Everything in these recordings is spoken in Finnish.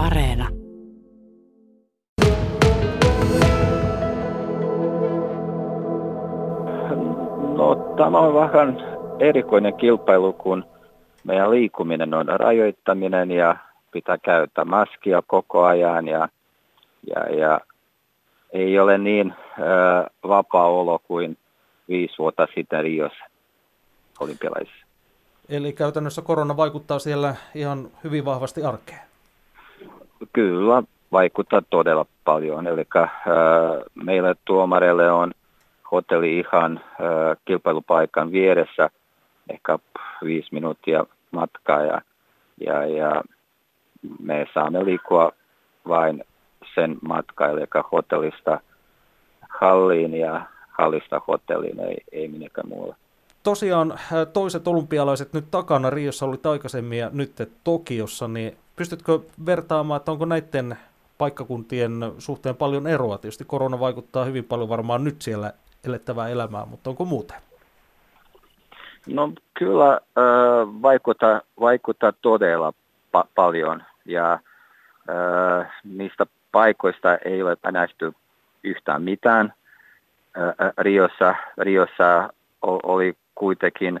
Areena. No, tämä on vähän erikoinen kilpailu, kun meidän liikkuminen on rajoittaminen ja pitää käyttää maskia koko ajan ja, ja, ja ei ole niin äh, vapaa olo kuin viisi vuotta sitten Riossa olympialaisissa. Eli käytännössä korona vaikuttaa siellä ihan hyvin vahvasti arkeen. Kyllä, vaikuttaa todella paljon. Eli äh, meille tuomareille on hotelli ihan äh, kilpailupaikan vieressä, ehkä viisi minuuttia matkaa ja, ja, ja me saamme liikkua vain sen matka, eli hotellista halliin ja hallista hotelliin, ei, ei minnekään muualla. Tosiaan äh, toiset olympialaiset nyt takana, Riossa oli aikaisemmin ja nyt Tokiossa, niin pystytkö vertaamaan, että onko näiden paikkakuntien suhteen paljon eroa? Tietysti korona vaikuttaa hyvin paljon varmaan nyt siellä elettävää elämää, mutta onko muuten? No kyllä äh, vaikuttaa, vaikuttaa todella pa- paljon ja äh, niistä paikoista ei ole nähty yhtään mitään. Äh, Riossa, Riossa oli kuitenkin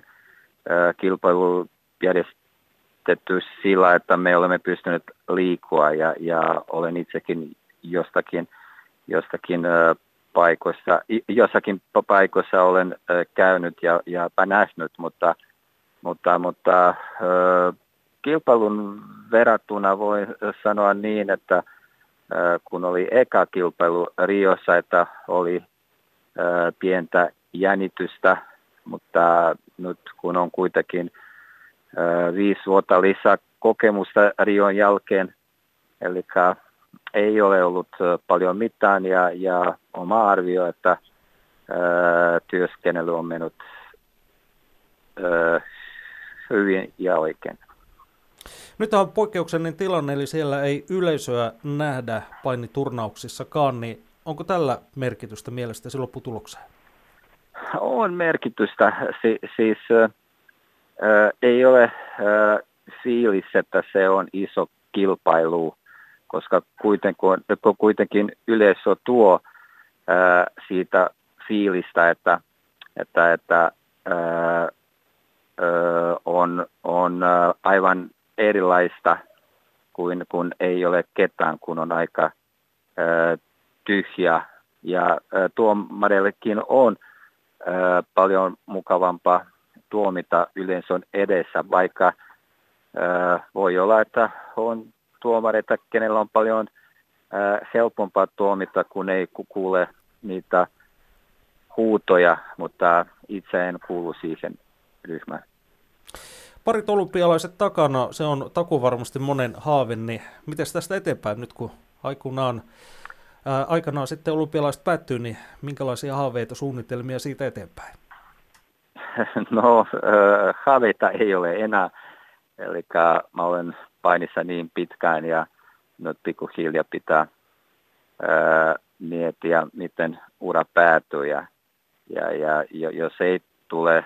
kilpailu järjestetty sillä, että me olemme pystyneet liikkua ja, ja olen itsekin jostakin, jostakin paikoissa, jossakin paikoissa olen käynyt ja, ja nähnyt, mutta, mutta, mutta kilpailun verrattuna voi sanoa niin, että kun oli eka kilpailu Riossa, että oli pientä jännitystä, mutta nyt kun on kuitenkin viisi vuotta lisää kokemusta Rion jälkeen, eli ei ole ollut paljon mitään ja, ja oma arvio, että ää, työskennely on mennyt hyvin ja oikein. Nyt on poikkeuksellinen tilanne, eli siellä ei yleisöä nähdä painiturnauksissakaan, niin onko tällä merkitystä mielestäsi lopputulokseen? On merkitystä. Si- siis äh, ei ole äh, fiilis, että se on iso kilpailu koska kuitenkin, kuitenkin yleisö tuo ää, siitä fiilistä, että, että, että ää, on, on aivan erilaista kuin kun ei ole ketään, kun on aika ää, tyhjä. Ja ää, tuomareillekin on paljon mukavampaa tuomita yleisön edessä, vaikka voi olla, että on tuomareita, kenellä on paljon helpompaa tuomita, kun ei kuule niitä huutoja, mutta itse en kuulu siihen ryhmään. Parit olympialaiset takana, se on taku varmasti monen haave, niin miten tästä eteenpäin nyt kun aikanaan, ää, aikanaan sitten olympialaiset päättyy, niin minkälaisia haaveita, suunnitelmia siitä eteenpäin? No, äh, haaveita ei ole enää, eli mä olen painissa niin pitkään ja nyt pikkuhiljaa pitää ää, miettiä, miten ura päätyy ja, ja, ja jos ei tule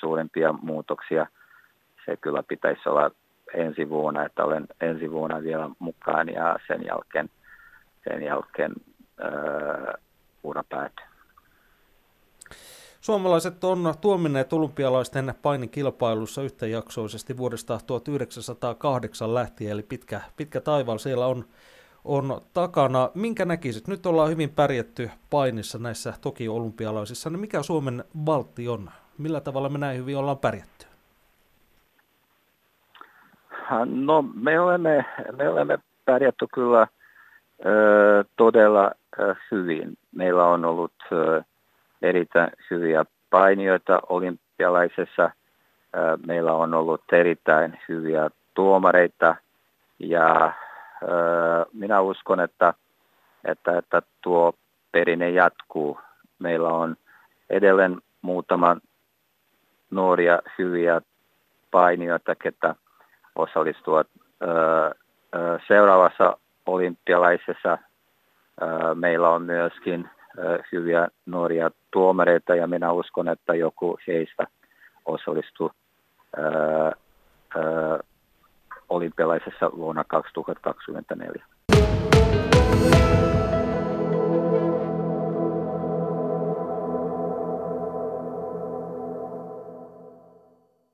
suurempia muutoksia, se kyllä pitäisi olla ensi vuonna, että olen ensi vuonna vielä mukaan ja sen jälkeen, sen jälkeen ää, ura päätyy. Suomalaiset on tuomineet olympialaisten painikilpailussa yhtäjaksoisesti vuodesta 1908 lähtien, eli pitkä, pitkä taival siellä on, on takana. Minkä näkisit? Nyt ollaan hyvin pärjätty painissa näissä toki olympialaisissa, niin mikä Suomen valtti on? Millä tavalla me näin hyvin ollaan pärjätty? No me olemme, me olemme pärjätty kyllä todella hyvin. Meillä on ollut erittäin hyviä painijoita olympialaisessa. Meillä on ollut erittäin hyviä tuomareita ja minä uskon, että, että, että tuo perinne jatkuu. Meillä on edelleen muutama nuoria hyviä painijoita, ketä osallistuvat seuraavassa olympialaisessa meillä on myöskin hyviä nuoria tuomareita ja minä uskon, että joku heistä osallistuu olympialaisessa vuonna 2024.